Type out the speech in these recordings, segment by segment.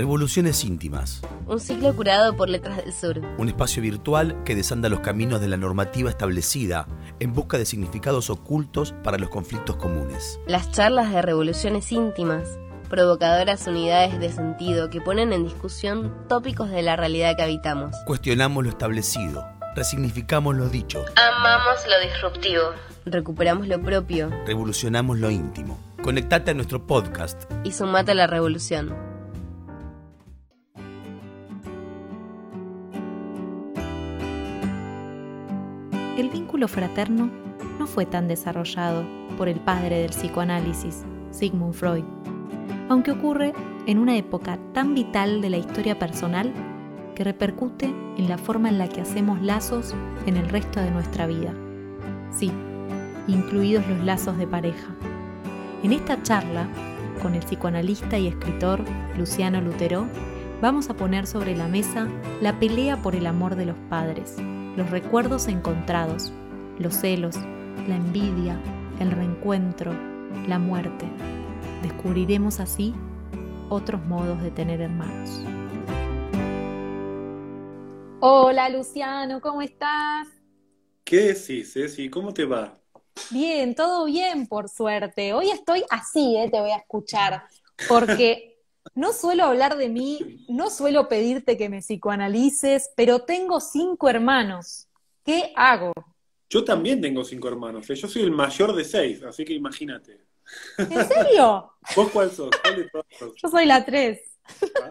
Revoluciones íntimas. Un ciclo curado por Letras del Sur. Un espacio virtual que desanda los caminos de la normativa establecida en busca de significados ocultos para los conflictos comunes. Las charlas de revoluciones íntimas, provocadoras unidades de sentido que ponen en discusión tópicos de la realidad que habitamos. Cuestionamos lo establecido, resignificamos lo dicho. Amamos lo disruptivo. Recuperamos lo propio. Revolucionamos lo íntimo. Conectate a nuestro podcast y sumate a la revolución. Vínculo fraterno no fue tan desarrollado por el padre del psicoanálisis, Sigmund Freud, aunque ocurre en una época tan vital de la historia personal que repercute en la forma en la que hacemos lazos en el resto de nuestra vida. Sí, incluidos los lazos de pareja. En esta charla, con el psicoanalista y escritor Luciano Lutero, vamos a poner sobre la mesa la pelea por el amor de los padres, los recuerdos encontrados, los celos, la envidia, el reencuentro, la muerte. Descubriremos así otros modos de tener hermanos. Hola Luciano, ¿cómo estás? ¿Qué decís, Ceci? ¿Cómo te va? Bien, todo bien, por suerte. Hoy estoy así, ¿eh? te voy a escuchar, porque no suelo hablar de mí, no suelo pedirte que me psicoanalices, pero tengo cinco hermanos. ¿Qué hago? Yo también tengo cinco hermanos. ¿eh? Yo soy el mayor de seis, así que imagínate. ¿En serio? ¿Vos cuál sos? Yo soy la tres. Ah.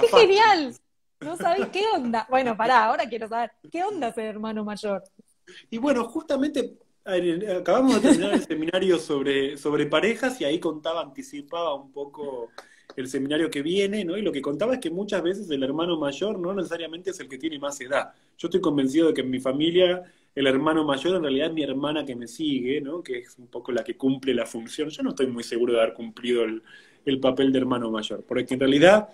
¡Qué genial! No sabés qué onda. Bueno, pará, ahora quiero saber, ¿qué onda ser hermano mayor? Y bueno, justamente acabamos de terminar el seminario sobre, sobre parejas y ahí contaba, anticipaba un poco el seminario que viene, ¿no? Y lo que contaba es que muchas veces el hermano mayor no necesariamente es el que tiene más edad. Yo estoy convencido de que en mi familia el hermano mayor en realidad es mi hermana que me sigue, ¿no? Que es un poco la que cumple la función. Yo no estoy muy seguro de haber cumplido el, el papel de hermano mayor, porque en realidad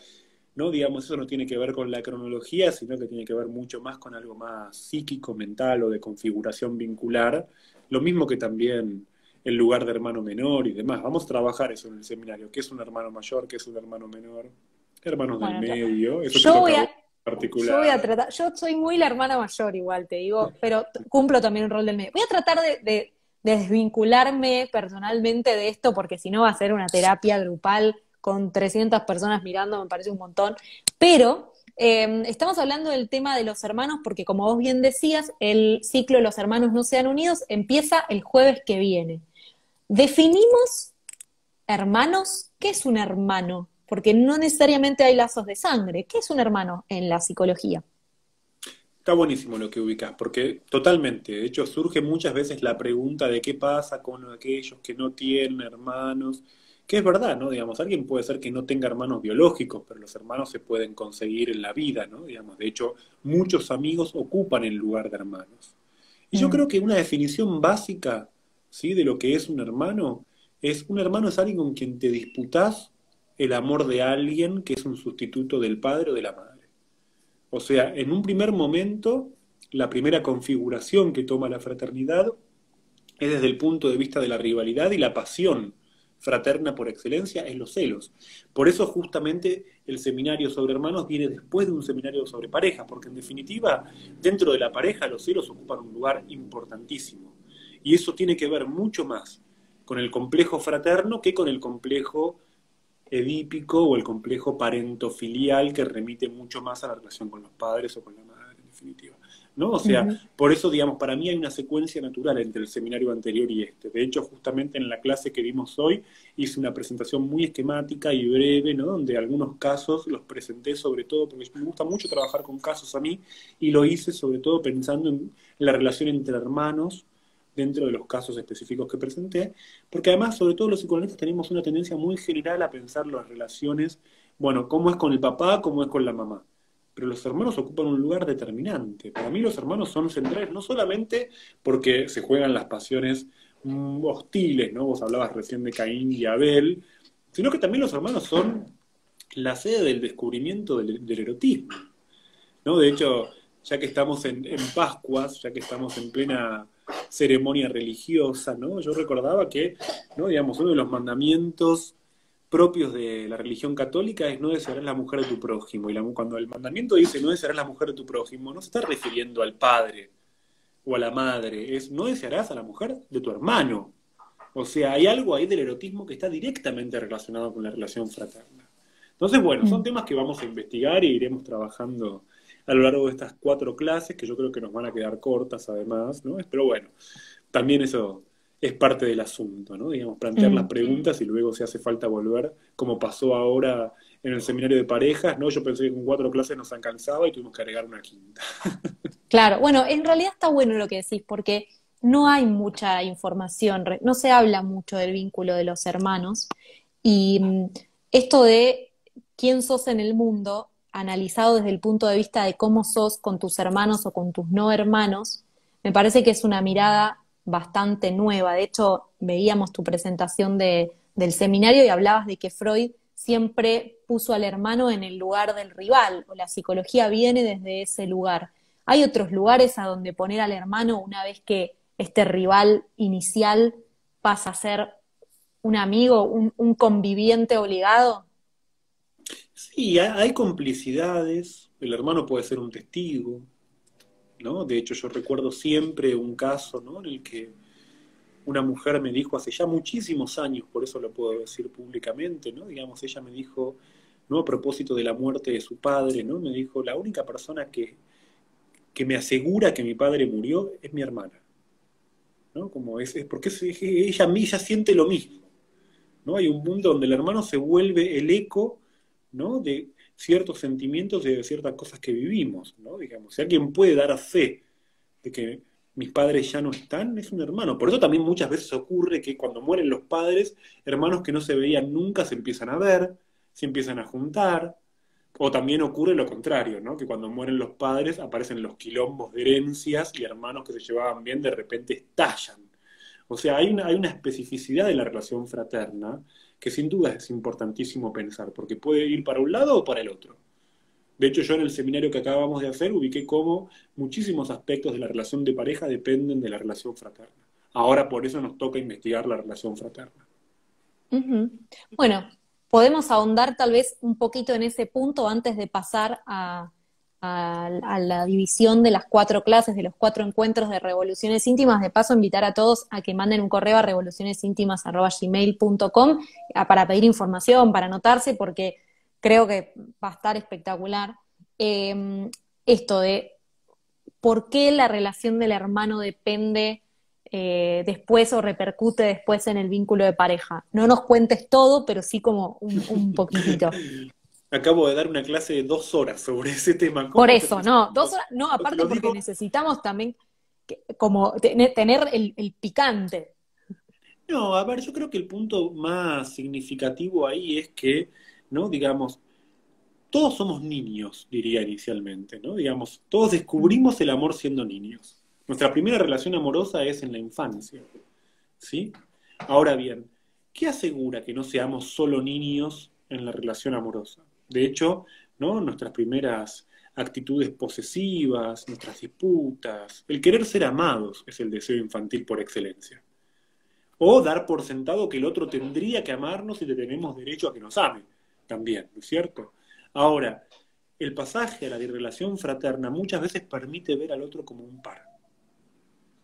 ¿no? Digamos, eso no tiene que ver con la cronología, sino que tiene que ver mucho más con algo más psíquico, mental o de configuración vincular, lo mismo que también el lugar de hermano menor y demás. Vamos a trabajar eso en el seminario, qué es un hermano mayor, qué es un hermano menor, hermanos del medio, eso yo voy a, particular. Yo voy a tratar, yo soy muy la hermana mayor igual, te digo, pero cumplo también un rol del medio. Voy a tratar de, de desvincularme personalmente de esto, porque si no va a ser una terapia grupal con 300 personas mirando, me parece un montón. Pero em, estamos hablando del tema de los hermanos porque, como vos bien decías, el ciclo de los hermanos no sean unidos empieza el jueves que viene. Definimos hermanos, ¿qué es un hermano? Porque no necesariamente hay lazos de sangre. ¿Qué es un hermano en la psicología? Está buenísimo lo que ubicas, porque totalmente, de hecho surge muchas veces la pregunta de qué pasa con aquellos que no tienen hermanos que es verdad, ¿no? Digamos, alguien puede ser que no tenga hermanos biológicos, pero los hermanos se pueden conseguir en la vida, ¿no? Digamos, de hecho, muchos amigos ocupan el lugar de hermanos. Y yo mm. creo que una definición básica, ¿sí? De lo que es un hermano, es un hermano es alguien con quien te disputas el amor de alguien que es un sustituto del padre o de la madre. O sea, en un primer momento, la primera configuración que toma la fraternidad es desde el punto de vista de la rivalidad y la pasión fraterna por excelencia es los celos. Por eso justamente el seminario sobre hermanos viene después de un seminario sobre pareja, porque en definitiva dentro de la pareja los celos ocupan un lugar importantísimo. Y eso tiene que ver mucho más con el complejo fraterno que con el complejo edípico o el complejo parentofilial que remite mucho más a la relación con los padres o con la madre, en definitiva. ¿No? O sea, por eso, digamos, para mí hay una secuencia natural entre el seminario anterior y este. De hecho, justamente en la clase que dimos hoy hice una presentación muy esquemática y breve, ¿no? Donde algunos casos los presenté sobre todo, porque me gusta mucho trabajar con casos a mí, y lo hice sobre todo pensando en la relación entre hermanos dentro de los casos específicos que presenté, porque además, sobre todo los psicoanalistas tenemos una tendencia muy general a pensar las relaciones, bueno, cómo es con el papá, cómo es con la mamá pero los hermanos ocupan un lugar determinante. Para mí los hermanos son centrales, no solamente porque se juegan las pasiones mm, hostiles, ¿no? Vos hablabas recién de Caín y Abel, sino que también los hermanos son la sede del descubrimiento del, erotismo. ¿no? De hecho, ya que estamos en, en, Pascuas, ya que estamos en plena ceremonia religiosa, ¿no? Yo recordaba que, ¿no? digamos, uno de los mandamientos propios de la religión católica es no desearás la mujer de tu prójimo. Y cuando el mandamiento dice no desearás la mujer de tu prójimo, no se está refiriendo al padre o a la madre, es no desearás a la mujer de tu hermano. O sea, hay algo ahí del erotismo que está directamente relacionado con la relación fraterna. Entonces, bueno, son mm. temas que vamos a investigar y iremos trabajando a lo largo de estas cuatro clases, que yo creo que nos van a quedar cortas además, ¿no? Pero bueno, también eso es parte del asunto, ¿no? Digamos, plantear las mm. preguntas y luego si hace falta volver, como pasó ahora en el seminario de parejas, ¿no? Yo pensé que con cuatro clases nos alcanzaba y tuvimos que agregar una quinta. Claro, bueno, en realidad está bueno lo que decís, porque no hay mucha información, no se habla mucho del vínculo de los hermanos, y mm, esto de quién sos en el mundo, analizado desde el punto de vista de cómo sos con tus hermanos o con tus no hermanos, me parece que es una mirada bastante nueva. De hecho, veíamos tu presentación de, del seminario y hablabas de que Freud siempre puso al hermano en el lugar del rival, o la psicología viene desde ese lugar. ¿Hay otros lugares a donde poner al hermano una vez que este rival inicial pasa a ser un amigo, un, un conviviente obligado? Sí, hay complicidades, el hermano puede ser un testigo, De hecho, yo recuerdo siempre un caso, ¿no? En el que una mujer me dijo hace ya muchísimos años, por eso lo puedo decir públicamente, ¿no? Digamos, ella me dijo, ¿no? A propósito de la muerte de su padre, ¿no? Me dijo, la única persona que, que me asegura que mi padre murió es mi hermana, ¿no? Como es, es porque ella, ella siente lo mismo, ¿no? Hay un mundo donde el hermano se vuelve el eco, ¿no? De, ciertos sentimientos y de ciertas cosas que vivimos, ¿no? Digamos, si alguien puede dar a fe de que mis padres ya no están, es un hermano. Por eso también muchas veces ocurre que cuando mueren los padres, hermanos que no se veían nunca se empiezan a ver, se empiezan a juntar, o también ocurre lo contrario, ¿no? Que cuando mueren los padres aparecen los quilombos de herencias y hermanos que se llevaban bien de repente estallan. O sea, hay una, hay una especificidad de la relación fraterna que sin duda es importantísimo pensar, porque puede ir para un lado o para el otro. De hecho, yo en el seminario que acabamos de hacer ubiqué cómo muchísimos aspectos de la relación de pareja dependen de la relación fraterna. Ahora por eso nos toca investigar la relación fraterna. Bueno, podemos ahondar tal vez un poquito en ese punto antes de pasar a, a, la división de las cuatro clases, de los cuatro encuentros de revoluciones íntimas. De paso, invitar a todos a que manden un correo a revolucionesíntimas.gmail.com para pedir información, para anotarse, porque creo que va a estar espectacular. Em, esto de por qué la relación del hermano depende eh, después o repercute después en el vínculo de pareja. No nos cuentes todo, pero sí como un, un poquitito. Acabo de dar una clase de dos horas sobre ese tema. Por eso, no, dos horas, no, aparte porque necesitamos también como tener el, el picante. No, a ver, yo creo que el punto más significativo ahí es que, ¿no? Digamos, todos somos niños, diría inicialmente, ¿no? Digamos, todos descubrimos el amor siendo niños. Nuestra primera relación amorosa es en la infancia, ¿sí? Ahora bien, ¿qué asegura que no seamos solo niños en la relación amorosa? De hecho, ¿no? nuestras primeras actitudes posesivas, nuestras disputas, el querer ser amados es el deseo infantil por excelencia. O dar por sentado que el otro tendría que amarnos y le tenemos derecho a que nos ame, también, ¿no es cierto? Ahora, el pasaje a la relación fraterna muchas veces permite ver al otro como un par.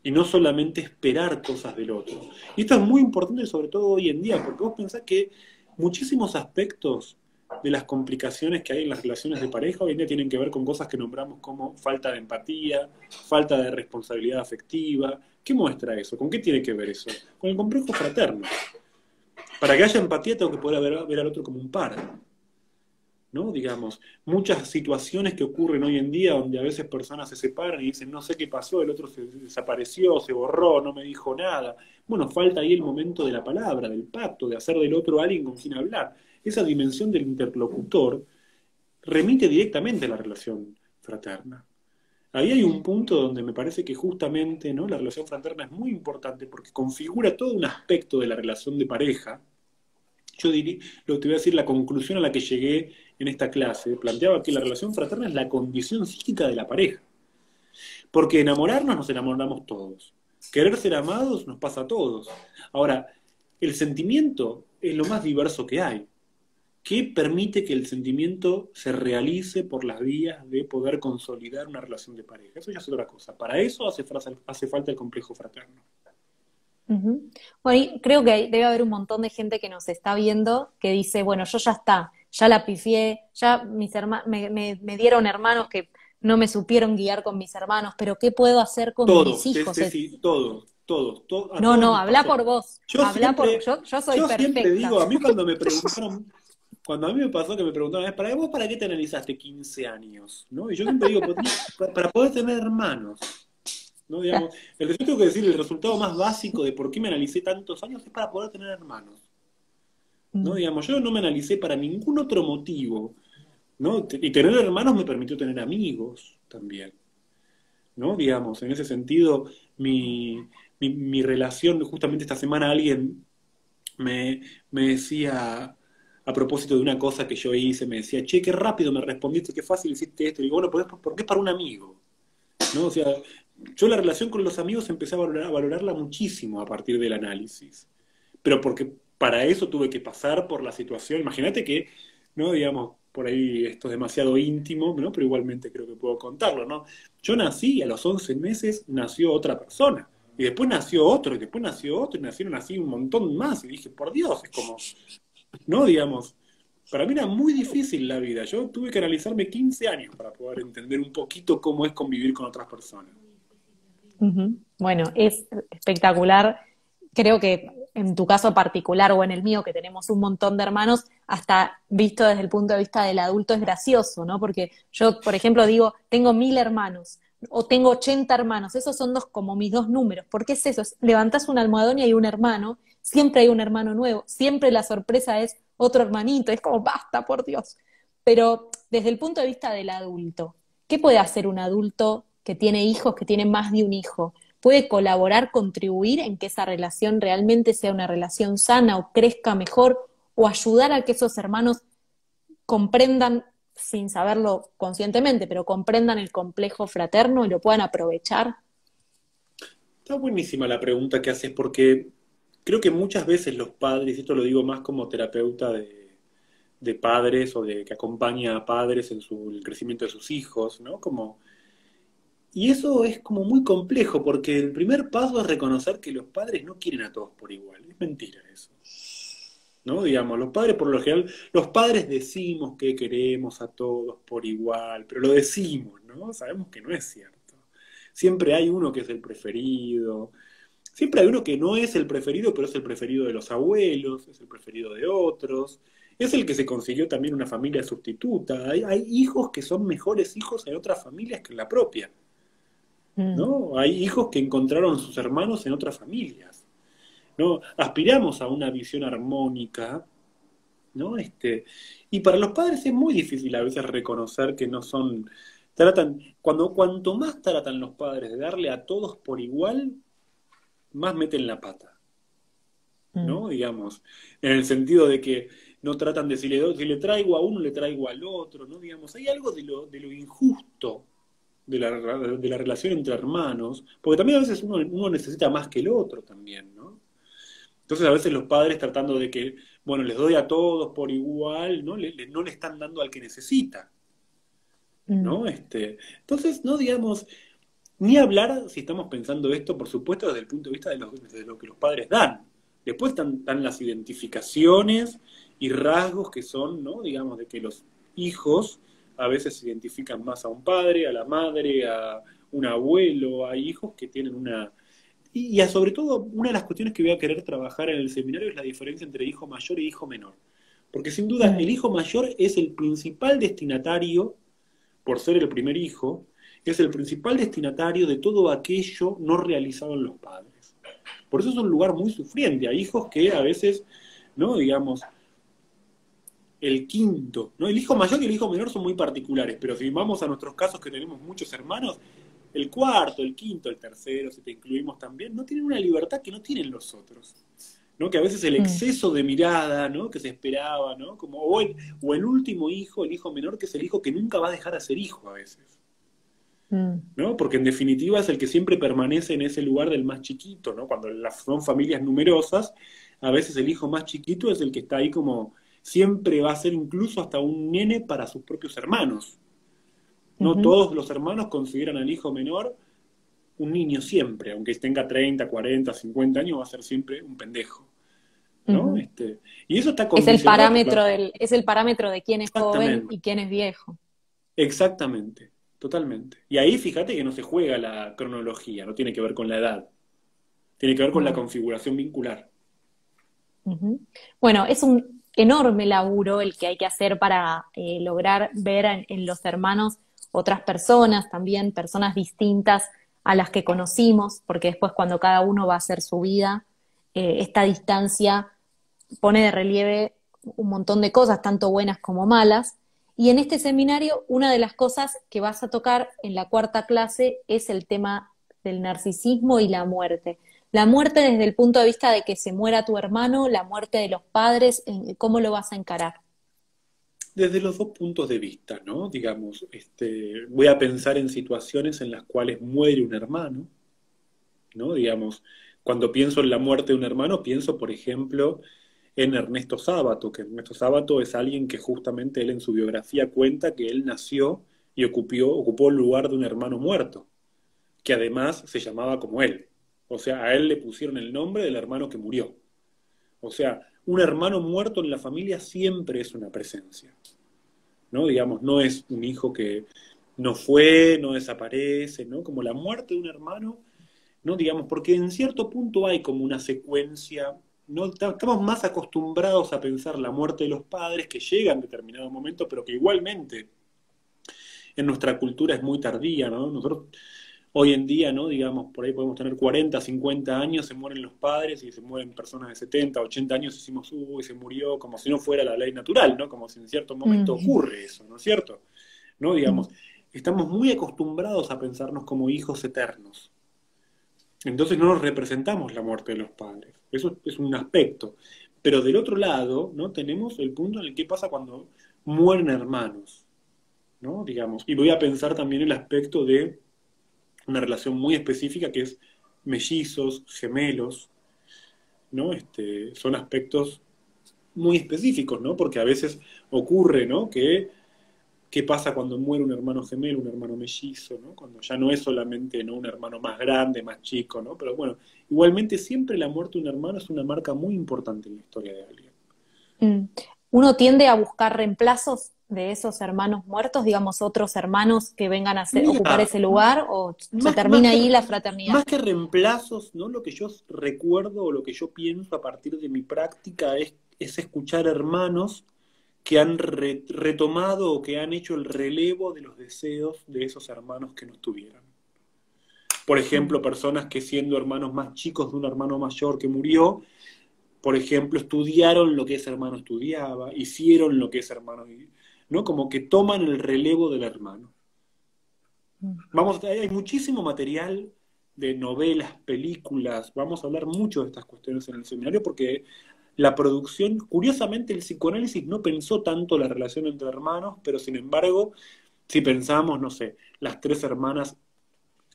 Y no solamente esperar cosas del otro. Y esto es muy importante sobre todo hoy en día, porque vos pensás que muchísimos aspectos de las complicaciones que hay en las relaciones de pareja hoy en día tienen que ver con cosas que nombramos como falta de empatía, falta de responsabilidad afectiva. ¿Qué muestra eso? ¿Con qué tiene que ver eso? Con el complejo fraterno. Para que haya empatía tengo que poder ver, al otro como un par. ¿no? Digamos, muchas situaciones que ocurren hoy en día donde a veces personas se separan y dicen, no sé qué pasó, el otro se desapareció, se borró, no me dijo nada. Bueno, falta ahí el momento de la palabra, del pacto, de hacer del otro alguien con quien hablar esa dimensión del interlocutor remite directamente a la relación fraterna. Ahí hay un punto donde me parece que justamente ¿no? la relación fraterna es muy importante porque configura todo un aspecto de la relación de pareja. Yo diría, lo que te voy a decir, la conclusión a la que llegué en esta clase, planteaba que la relación fraterna es la condición psíquica de la pareja. Porque enamorarnos nos enamoramos todos. Querer ser amados nos pasa a todos. Ahora, el sentimiento es lo más diverso que hay. Que permite que el sentimiento se realice por las vías de poder consolidar una relación de pareja. Eso ya es otra cosa. Para eso hace, hace falta el complejo fraterno. Bueno, y creo que debe haber un montón de gente que nos está viendo que dice, bueno, yo ya está, ya la pifié, ya mis hermanos, me, dieron hermanos que no me supieron guiar con mis hermanos, pero ¿qué puedo hacer con mis hijos? Sí, todo, todo, todo. No, no, habla por vos. Yo habla por yo, yo soy yo Siempre digo, a mí cuando me preguntaron, cuando a mí me pasó que me preguntaron, ¿para vos para qué te analizaste 15 años? ¿No? Y yo siempre digo, para poder tener hermanos. ¿no? Digamos, el, tengo que decir, el resultado más básico de por qué me analicé tantos años es para poder tener hermanos. ¿no? Mm. Digamos, yo no me analicé para ningún otro motivo. ¿no? Y tener hermanos me permitió tener amigos también. ¿no? Digamos, en ese sentido, mi, mi, relación, justamente esta semana alguien me, me decía, a propósito de una cosa que yo hice, me decía, che, qué rápido me respondiste, qué fácil hiciste esto. Y digo, bueno, ¿por qué es para un amigo? ¿No? O sea, yo la relación con los amigos empecé a, valorarla muchísimo a partir del análisis. Pero porque para eso tuve que pasar por la situación. Imagínate que, ¿no? Digamos, por ahí esto es demasiado íntimo, ¿no? Pero igualmente creo que puedo contarlo, ¿no? Yo nací y a los 11 meses nació otra persona. Y después nació otro, y después nació otro, y nacieron así un montón más. Y dije, por Dios, es como, ¿no? Digamos, para mí era muy difícil la vida. Yo tuve que analizarme 15 años para poder entender un poquito cómo es convivir con otras personas. Bueno, es espectacular. Creo que en tu caso particular o en el mío, que tenemos un montón de hermanos, hasta visto desde el punto de vista del adulto es gracioso, ¿no? Porque yo, por ejemplo, digo, tengo mil hermanos o tengo 80 hermanos, esos son dos como mis dos números. ¿Por qué es eso? levantas un almohadón y hay un hermano, siempre hay un hermano nuevo, siempre la sorpresa es otro hermanito, es como, basta, por Dios. Pero desde el punto de vista del adulto, ¿qué puede hacer un adulto que tiene hijos, que tiene más de un hijo, puede colaborar, contribuir en que esa relación realmente sea una relación sana o crezca mejor o ayudar a que esos hermanos comprendan, sin saberlo conscientemente, pero comprendan el complejo fraterno y lo puedan aprovechar? Está buenísima la pregunta que haces porque creo que muchas veces los padres, y esto lo digo más como terapeuta de, padres o de que acompaña a padres en su, el crecimiento de sus hijos, ¿no? Como y eso es como muy complejo, porque el primer paso es reconocer que los padres no quieren a todos por igual. Es mentira eso. ¿No? Digamos, los padres por lo general, los padres decimos que queremos a todos por igual, pero lo decimos, ¿no? Sabemos que no es cierto. Siempre hay uno que es el preferido, siempre hay uno que no es el preferido, pero es el preferido de los abuelos, es el preferido de otros, es el que se consiguió también una familia sustituta. Hay, hay hijos que son mejores hijos en otras familias que en la propia. ¿no? Mm. Hay hijos que encontraron sus hermanos en otras familias, ¿no? Aspiramos a una visión armónica, ¿no? Este, y para los padres es muy difícil a veces reconocer que no son, tratan, cuando cuanto más tratan los padres de darle a todos por igual, más meten la pata, ¿no? Mm. Digamos, en el sentido de que no tratan de si le, si le traigo a uno, le traigo al otro, ¿no? Digamos, hay algo de lo, de lo injusto de la, de la relación entre hermanos, porque también a veces uno, uno necesita más que el otro también, ¿no? Entonces a veces los padres tratando de que, bueno, les doy a todos por igual, ¿no? Le, no le están dando al que necesita, ¿no? Mm. Este, entonces, no digamos, ni hablar, si estamos pensando esto, por supuesto, desde el punto de vista de, de lo que los padres dan. Después están, están, las identificaciones y rasgos que son, ¿no? Digamos, de que los hijos a veces se identifican más a un padre, a la madre, a un abuelo, hay hijos que tienen una... Y, sobre todo, una de las cuestiones que voy a querer trabajar en el seminario es la diferencia entre hijo mayor e hijo menor. Porque sin duda el hijo mayor es el principal destinatario, por ser el primer hijo, es el principal destinatario de todo aquello no realizado en los padres. Por eso es un lugar muy sufriente. Hay hijos que a veces, ¿no? Digamos, el quinto, ¿no? El hijo mayor y el hijo menor son muy particulares, pero si vamos a nuestros casos que tenemos muchos hermanos, el cuarto, el quinto, el tercero, si te incluimos también, no tienen una libertad que no tienen los otros. ¿no? Que a veces el mm. exceso de mirada, ¿no? Que se esperaba, ¿no? Como, o el, o el último hijo, el hijo menor, que es el hijo que nunca va a dejar de ser hijo a veces. Mm. ¿no? Porque en definitiva es el que siempre permanece en ese lugar del más chiquito, ¿no? Cuando son familias numerosas, a veces el hijo más chiquito es el que está ahí como siempre va a ser incluso hasta un nene para sus propios hermanos. No todos los hermanos consideran al hijo menor un niño siempre, aunque tenga 30, 40, 50 años, va a ser siempre un pendejo. ¿no? este, y eso está es el parámetro del, es el parámetro de quién es joven y quién es viejo. Exactamente, totalmente. Y ahí fíjate que no se juega la cronología, no tiene que ver con la edad, tiene que ver con la configuración vincular. Bueno, es un enorme laburo el que hay que hacer para eh, lograr ver en, los hermanos otras personas, también personas distintas a las que conocimos, porque después cuando cada uno va a hacer su vida, eh, esta distancia pone de relieve un montón de cosas, tanto buenas como malas. Y en este seminario, una de las cosas que vas a tocar en la cuarta clase es el tema del narcisismo y la muerte. La muerte desde el punto de vista de que se muera tu hermano, la muerte de los padres, ¿cómo lo vas a encarar? Desde los dos puntos de vista, ¿no? Digamos, este, voy a pensar en situaciones en las cuales muere un hermano, ¿no? Digamos, cuando pienso en la muerte de un hermano, pienso, por ejemplo, en Ernesto Sábato, que Ernesto Sábato es alguien que justamente él en su biografía cuenta que él nació y ocupó, ocupó el lugar de un hermano muerto, que además se llamaba como él. O sea, a él le pusieron el nombre del hermano que murió. O sea, un hermano muerto en la familia siempre es una presencia. ¿No? Digamos, no es un hijo que no fue, no desaparece, ¿no? Como la muerte de un hermano, ¿no? Digamos, porque en cierto punto hay como una secuencia, ¿no? Estamos más acostumbrados a pensar la muerte de los padres que llega en determinado momento, pero que igualmente en nuestra cultura es muy tardía, ¿no? Nosotros Hoy en día, ¿no? Digamos, por ahí podemos tener 40, 50 años, se mueren los padres y se mueren personas de 70, 80 años y decimos, uy, se murió, como si no fuera la ley natural, ¿no? Como si en cierto momento ocurre eso, ¿no es cierto? ¿No? Digamos, estamos muy acostumbrados a pensarnos como hijos eternos. Entonces no nos representamos la muerte de los padres. Eso es un aspecto. Pero del otro lado, ¿no? Tenemos el punto en el que pasa cuando mueren hermanos, ¿no? Digamos. Y voy a pensar también el aspecto de una relación muy específica que es mellizos, gemelos, ¿no? Este, son aspectos muy específicos, ¿no? Porque a veces ocurre, ¿no? Que qué pasa cuando muere un hermano gemelo, un hermano mellizo, ¿no? Cuando ya no es solamente ¿no? un hermano más grande, más chico, ¿no? Pero bueno, igualmente siempre la muerte de un hermano es una marca muy importante en la historia de alguien. Mm. Uno tiende a buscar reemplazos de esos hermanos muertos, digamos, otros hermanos que vengan a ocupar ese lugar o se termina ahí la fraternidad? Más que reemplazos, ¿no? Lo que yo recuerdo o lo que yo pienso a partir de mi práctica es, es escuchar hermanos que han retomado o que han hecho el relevo de los deseos de esos hermanos que no estuvieran. Por ejemplo, personas que siendo hermanos más chicos de un hermano mayor que murió, por ejemplo, estudiaron lo que ese hermano estudiaba, hicieron lo que ese hermano ¿no? Como que toman el relevo del hermano. Vamos, hay muchísimo material de novelas, películas, vamos a hablar mucho de estas cuestiones en el seminario porque la producción, curiosamente el psicoanálisis no pensó tanto la relación entre hermanos, pero sin embargo, si pensamos, no sé, Las Tres Hermanas,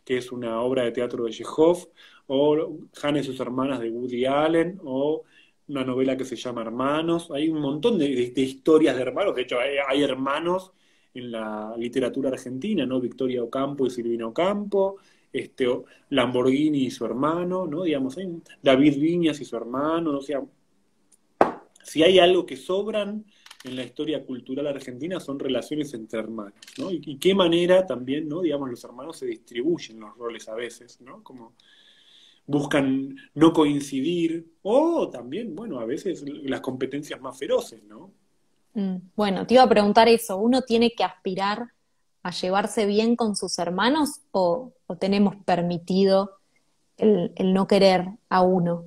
que es una obra de teatro de Chekhov, o Hannah y sus hermanas de Woody Allen, o una novela que se llama Hermanos, hay un montón de, historias de hermanos, de hecho hay, hermanos en la literatura argentina, ¿no? Victoria Ocampo y Silvino Ocampo, este, Lamborghini y su hermano, ¿no? Digamos, hay David Viñas y su hermano, o sea, si hay algo que sobran en la historia cultural argentina son relaciones entre hermanos, ¿no? Y, qué manera también, ¿no? Digamos, los hermanos se distribuyen los roles a veces, ¿no? Como buscan no coincidir, o también, bueno, a veces las competencias más feroces, ¿no? Mm, bueno, te iba a preguntar eso, ¿uno tiene que aspirar a llevarse bien con sus hermanos o, tenemos permitido el, no querer a uno?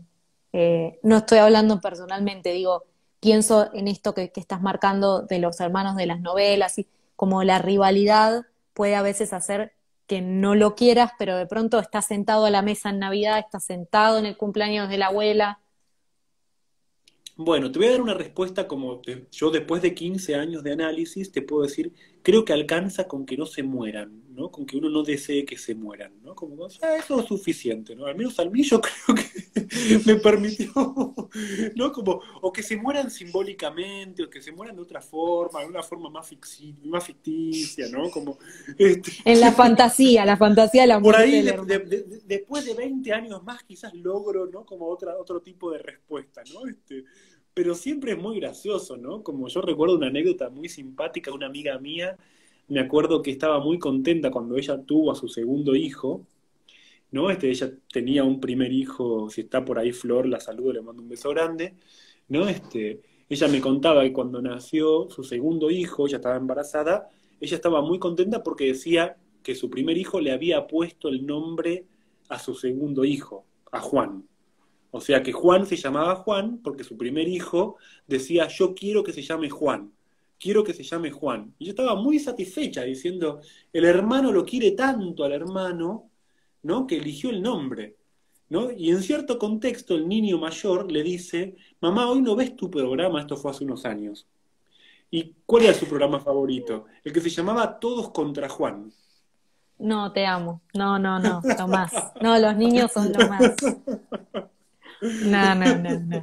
Eh, no estoy hablando personalmente, digo, pienso en esto que, estás marcando de los hermanos de las novelas, y como la rivalidad puede a veces hacer que no lo quieras, pero de pronto estás sentado a la mesa en Navidad, estás sentado en el cumpleaños de la abuela. Bueno, te voy a dar una respuesta como yo después de 15 años de análisis te puedo decir, creo que alcanza con que no se mueran, ¿no? Con que uno no desee que se mueran, ¿no? Como, eso es suficiente, ¿no? Al menos al mí yo creo que me permitió, ¿no? Como, o que se mueran simbólicamente, o que se mueran de otra forma, de una forma más, más ficticia, ¿no? Como, este, en la fantasía, la fantasía de la muerte. Por ahí, después de 20 años más, quizás logro, ¿no? Como otra, otro tipo de respuesta, ¿no? Este, pero siempre es muy gracioso, ¿no? Como yo recuerdo una anécdota muy simpática, una amiga mía, me acuerdo que estaba muy contenta cuando ella tuvo a su segundo hijo, ¿no? Este, ella tenía un primer hijo, si está por ahí Flor, la saludo, le mando un beso grande, ¿no? Este, ella me contaba que cuando nació su segundo hijo, ella estaba embarazada, ella estaba muy contenta porque decía que su primer hijo le había puesto el nombre a su segundo hijo, a Juan. O sea que Juan se llamaba Juan porque su primer hijo decía, yo quiero que se llame Juan, quiero que se llame Juan. Y yo estaba muy satisfecha diciendo, el hermano lo quiere tanto al hermano ¿no? que eligió el nombre. ¿no? Y en cierto contexto el niño mayor le dice, mamá, hoy no ves tu programa, esto fue hace unos años. ¿Y cuál era su programa favorito? El que se llamaba Todos contra Juan. No, te amo. No, no, no, lo más. No, los niños son lo más. No, no, no, no.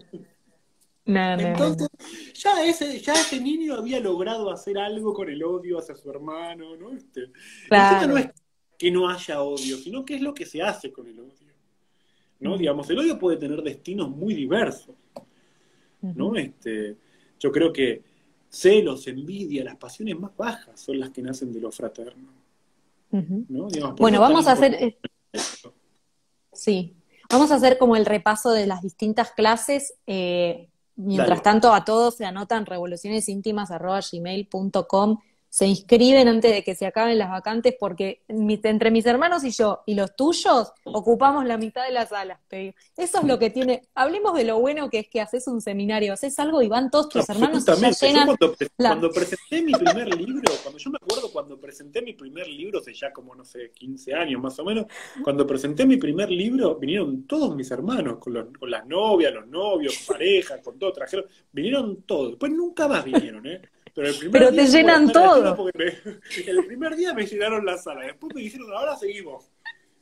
No, no, Entonces, Ya, ese, ya ese niño había logrado hacer algo con el odio hacia su hermano, ¿no? Este, claro. no es que no haya odio, sino que es lo que se hace con el odio. ¿no? Digamos, el odio puede tener destinos muy diversos. ¿no? Este, yo creo que celos, envidia, las pasiones más bajas son las que nacen de lo fraterno. ¿no? bueno, vamos a hacer... Sí, vamos a hacer como el repaso de las distintas clases. Eh, mientras tanto, a todos se anotan revolucionesíntimas.gmail.com se inscriben antes de que se acaben las vacantes porque entre mis hermanos y yo y los tuyos ocupamos la mitad de las salas. Eso es lo que tiene. Hablemos de lo bueno que es que haces un seminario, haces algo y van todos tus hermanos y ya llenan cuando, presenté mi primer libro, cuando yo me acuerdo cuando presenté mi primer libro, hace ya como, no sé, 15 años más o menos, cuando presenté mi primer libro, vinieron todos mis hermanos, con, con las novias, los novios, parejas, con todo, trajeron, vinieron todos. Después nunca más vinieron, ¿eh? Pero, te llenan todo. el primer día me llenaron la sala, después me dijeron, ahora seguimos.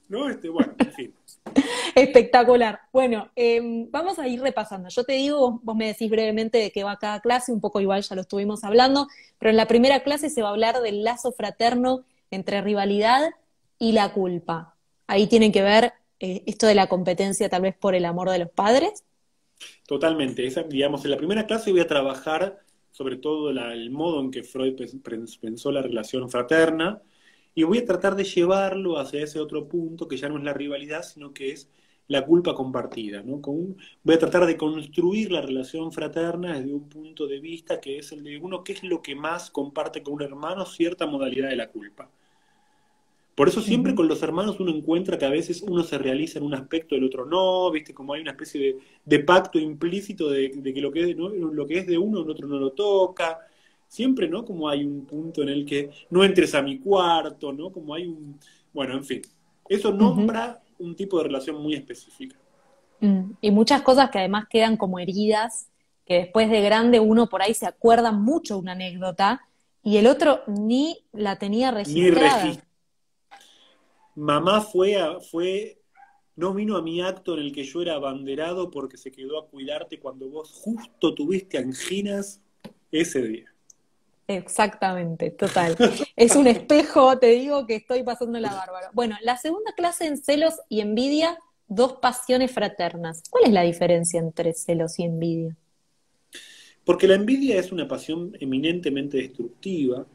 ¿No? Este, bueno, en fin. Espectacular. Bueno, em, vamos a ir repasando. Yo te digo, vos me decís brevemente de qué va cada clase, un poco igual ya lo estuvimos hablando, pero en la primera clase se va a hablar del lazo fraterno entre rivalidad y la culpa. Ahí tiene que ver eh, esto de la competencia tal vez por el amor de los padres. Totalmente. digamos, en la primera clase voy a trabajar sobre todo el modo en que Freud pensó la relación fraterna, y voy a tratar de llevarlo hacia ese otro punto que ya no es la rivalidad, sino que es la culpa compartida. ¿no? voy a tratar de construir la relación fraterna desde un punto de vista que es el de uno, qué es lo que más comparte con un hermano, cierta modalidad de la culpa. Por eso siempre con los hermanos uno encuentra que a veces uno se realiza en un aspecto, el otro no, ¿viste? Como hay una especie de, pacto implícito de, que, lo que, es, lo que es de uno, el otro no lo toca. Siempre, ¿no? Como hay un punto en el que no entres a mi cuarto, ¿no? Como hay un... Bueno, en fin. Eso nombra un tipo de relación muy específica. Mm, y muchas cosas que además quedan como heridas, que después de grande uno por ahí se acuerda mucho una anécdota y el otro ni la tenía registrada. Ni Mamá fue, fue, no vino a mi acto en el que yo era abanderado porque se quedó a cuidarte cuando vos justo tuviste anginas ese día. Exactamente, total. Es un espejo, te digo que estoy pasando la bárbara. Bueno, la segunda clase en celos y envidia, dos pasiones fraternas. ¿Cuál es la diferencia entre celos y envidia? Porque la envidia es una pasión eminentemente destructiva,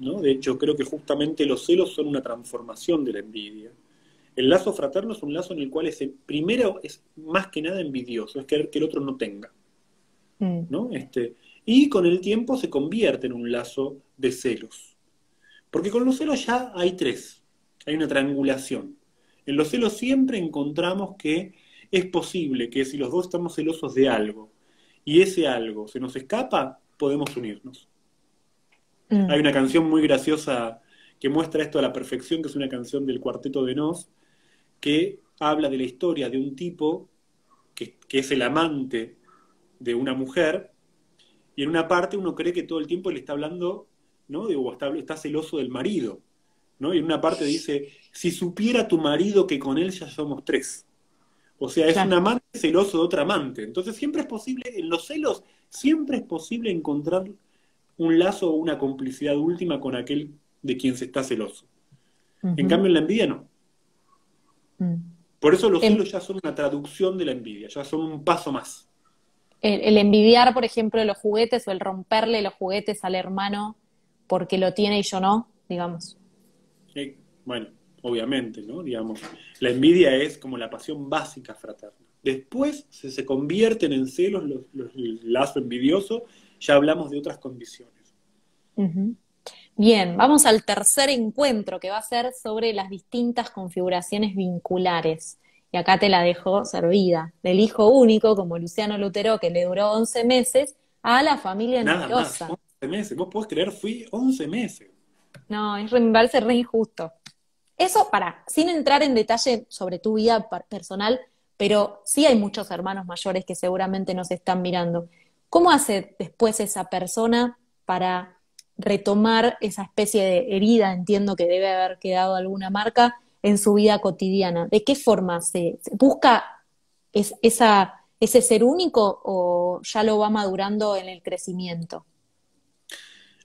de hecho, creo que justamente los celos son una transformación de la envidia. El lazo fraterno es un lazo en el cual es primero es más que nada envidioso, es querer que el otro no tenga. Mm. ¿no? Este, y con el tiempo se convierte en un lazo de celos. Porque con los celos ya hay tres, hay una triangulación. En los celos siempre encontramos que es posible que si los dos estamos celosos de algo y ese algo se nos escapa, podemos unirnos. Mm. Hay una canción muy graciosa que muestra esto a la perfección, que es una canción del Cuarteto de Nos, que habla de la historia de un tipo que, es el amante de una mujer, y en una parte uno cree que todo el tiempo le está hablando, ¿no? Digo, está, está celoso del marido, ¿no? Y en una parte dice, si supiera tu marido que con él ya somos tres. O sea, es un amante celoso de otra amante. Entonces siempre es posible, en los celos, siempre es posible encontrar un lazo o una complicidad última con aquel de quien se está celoso. En cambio, en la envidia no. Mm. Por eso los celos ya son una traducción de la envidia, ya son un paso más. El, envidiar, por ejemplo, los juguetes o el romperle los juguetes al hermano porque lo tiene y yo no, digamos. bueno, obviamente, ¿no? Digamos, la envidia es como la pasión básica fraterna. Después se, se convierten en celos los, los, el lazo envidioso, ya hablamos de otras condiciones. Bien, vamos al tercer encuentro que va a ser sobre las distintas configuraciones vinculares. Y acá te la dejo servida. Del hijo único, como Luciano Lutero, que le duró 11 meses, a la familia Nada numerosa. Más, 11 meses. Vos podés creer, fui 11 meses. No, es me parece re injusto. Eso, para, sin entrar en detalle sobre tu vida personal, pero sí hay muchos hermanos mayores que seguramente nos están mirando. ¿Cómo hace después esa persona para retomar esa especie de herida, entiendo que debe haber quedado alguna marca en su vida cotidiana? ¿De qué forma se, busca ese ser único o ya lo va madurando en el crecimiento?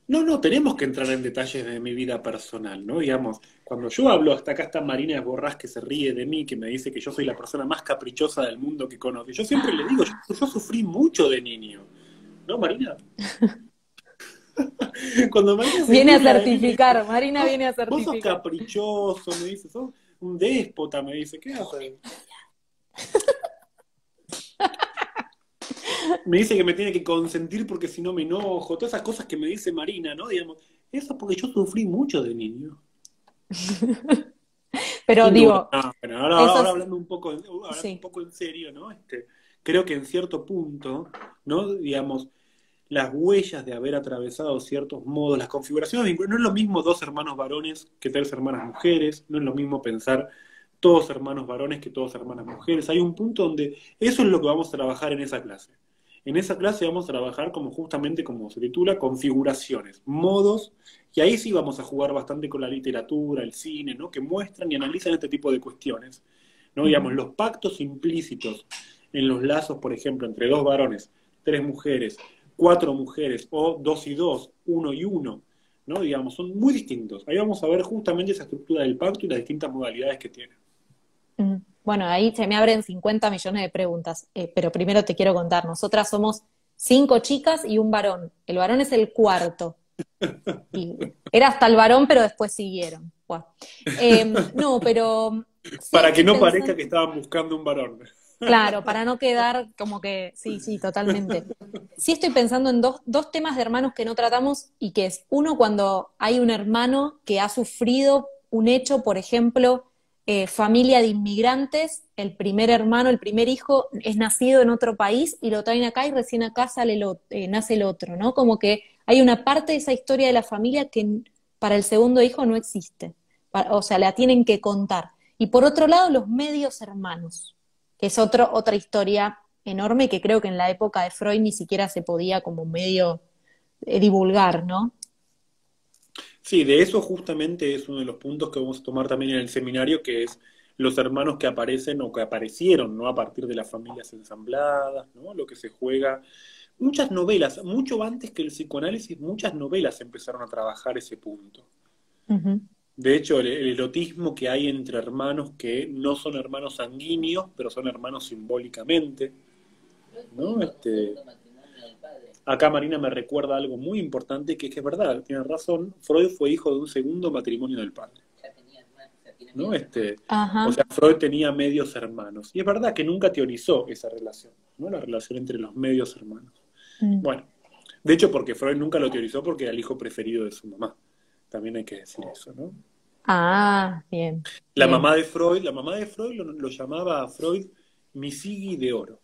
No, no, tenemos que entrar en detalles de mi vida personal, ¿no? Digamos, cuando yo hablo, hasta acá está Marina Borrás que se ríe de mí, que me dice que yo soy la persona más caprichosa del mundo que conoce. Yo siempre le digo, yo, sufrí mucho de niño. ¿No, Marina? Cuando Marina viene a certificar, Marina viene a certificar. Vos sos caprichoso, me dice, sos un déspota, me dice, ¿qué haces? me dice que me tiene que consentir porque si no me enojo, todas esas cosas que me dice Marina, ¿no? Digamos, eso porque yo sufrí mucho de niño. pero digo. ahora, hablando un poco, un poco en serio, ¿no? Este, creo que en cierto punto, ¿no? Digamos, las huellas de haber atravesado ciertos modos, las configuraciones, no es lo mismo dos hermanos varones que tres hermanas mujeres, no es lo mismo pensar todos hermanos varones que todos hermanas mujeres. Hay un punto donde eso es lo que vamos a trabajar en esa clase. En esa clase vamos a trabajar como justamente como se titula, configuraciones, modos, y ahí sí vamos a jugar bastante con la literatura, el cine, ¿no? que muestran y analizan este tipo de cuestiones. ¿no? Digamos, los pactos implícitos en los lazos, por ejemplo, entre dos varones, tres mujeres, cuatro mujeres, o dos y dos, uno y uno, ¿no? Digamos, son muy distintos. Ahí vamos a ver justamente esa estructura del pacto y las distintas modalidades que tiene. Bueno, ahí se me abren 50 millones de preguntas, eh, pero primero te quiero contar, nosotras somos cinco chicas y un varón. El varón es el cuarto. era hasta el varón, pero después siguieron. Em, no, pero... para que no parezca que estaban buscando un varón. Claro, para no quedar como que, sí, sí, totalmente. Sí estoy pensando en dos, dos temas de hermanos que no tratamos y que es, uno, cuando hay un hermano que ha sufrido un hecho, por ejemplo, eh, familia de inmigrantes, el primer hermano, el primer hijo es nacido en otro país y lo traen acá y recién acá sale eh, nace el otro, ¿no? Como que hay una parte de esa historia de la familia que para el segundo hijo no existe, o sea, la tienen que contar. Y por otro lado, los medios hermanos, que es otro, otra historia enorme que creo que en la época de Freud ni siquiera se podía como medio eh, divulgar, ¿no? Sí, de eso justamente es uno de los puntos que vamos a tomar también en el seminario, que es los hermanos que aparecen o que aparecieron, ¿no? A partir de las familias ensambladas, ¿no? Lo que se juega. Muchas novelas, mucho antes que el psicoanálisis, muchas novelas empezaron a trabajar ese punto. De hecho, el, el, erotismo que hay entre hermanos que no son hermanos sanguíneos, pero son hermanos simbólicamente, ¿no? Este, Acá Marina me recuerda algo muy importante, que es que es verdad, tiene razón, Freud fue hijo de un segundo matrimonio del padre. ¿no? Este, o sea, Freud tenía medios hermanos. Y es verdad que nunca teorizó esa relación, ¿no? La relación entre los medios hermanos. Mm. Bueno, de hecho, porque Freud nunca lo teorizó porque era el hijo preferido de su mamá. También hay que decir eso, ¿no? Ah, bien. La mamá de Freud, la mamá de Freud lo, llamaba a Freud misigi de oro.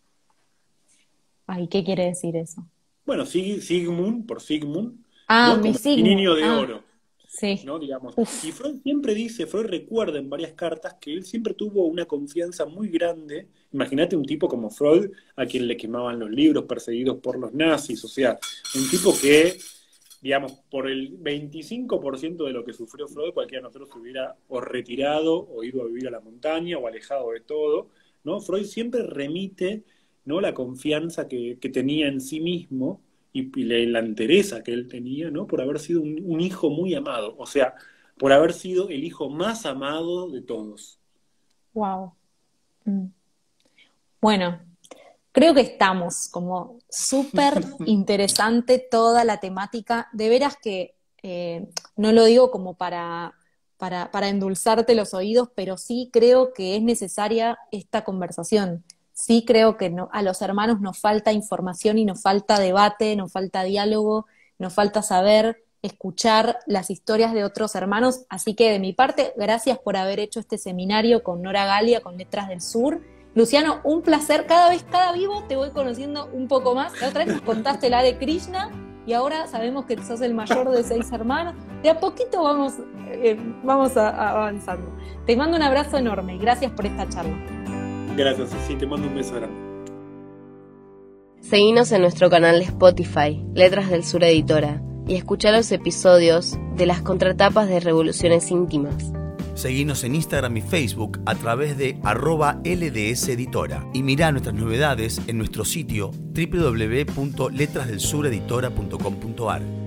Ay, ¿qué quiere decir eso? Bueno, Sigmund, por Sigmund, ah, mi niño de ah, oro. Sí. ¿no? Digamos. Y Freud siempre dice, Freud recuerda en varias cartas que él siempre tuvo una confianza muy grande. Imagínate un tipo como Freud, a quien le quemaban los libros, perseguidos por los nazis, o sea, un tipo que, digamos, por el 25% de lo que sufrió Freud, cualquiera de nosotros se hubiera o retirado o ido a vivir a la montaña o alejado de todo, ¿no? Freud siempre remite, ¿no? La confianza que, tenía en sí mismo y, la, entereza que él tenía, ¿no? Por haber sido un, hijo muy amado, o sea, por haber sido el hijo más amado de todos. Wow. Mm. Bueno, creo que estamos como súper interesante toda la temática. De veras que eh, no lo digo como para, para, endulzarte los oídos, pero sí creo que es necesaria esta conversación. Sí creo que a los hermanos nos falta información y nos falta debate, nos falta diálogo, nos falta saber escuchar las historias de otros hermanos. Así que de mi parte, gracias por haber hecho este seminario con Nora Galia, con Letras del Sur. Luciano, un placer. Cada vez, cada vivo te voy conociendo un poco más. La otra vez nos contaste la de Krishna y ahora sabemos que sos el mayor de seis hermanos. De a poquito vamos, eh, vamos avanzando. Te mando un abrazo enorme y gracias por esta charla. Gracias, sí, te mando un beso grande. Seguinos en nuestro canal de Spotify, Letras del Sur Editora, y escucha los episodios de las contratapas de Revoluciones Íntimas. Seguinos en Instagram y Facebook a través de arroba LDS Editora y mirá nuestras novedades en nuestro sitio www.letrasdelsureditora.com.ar.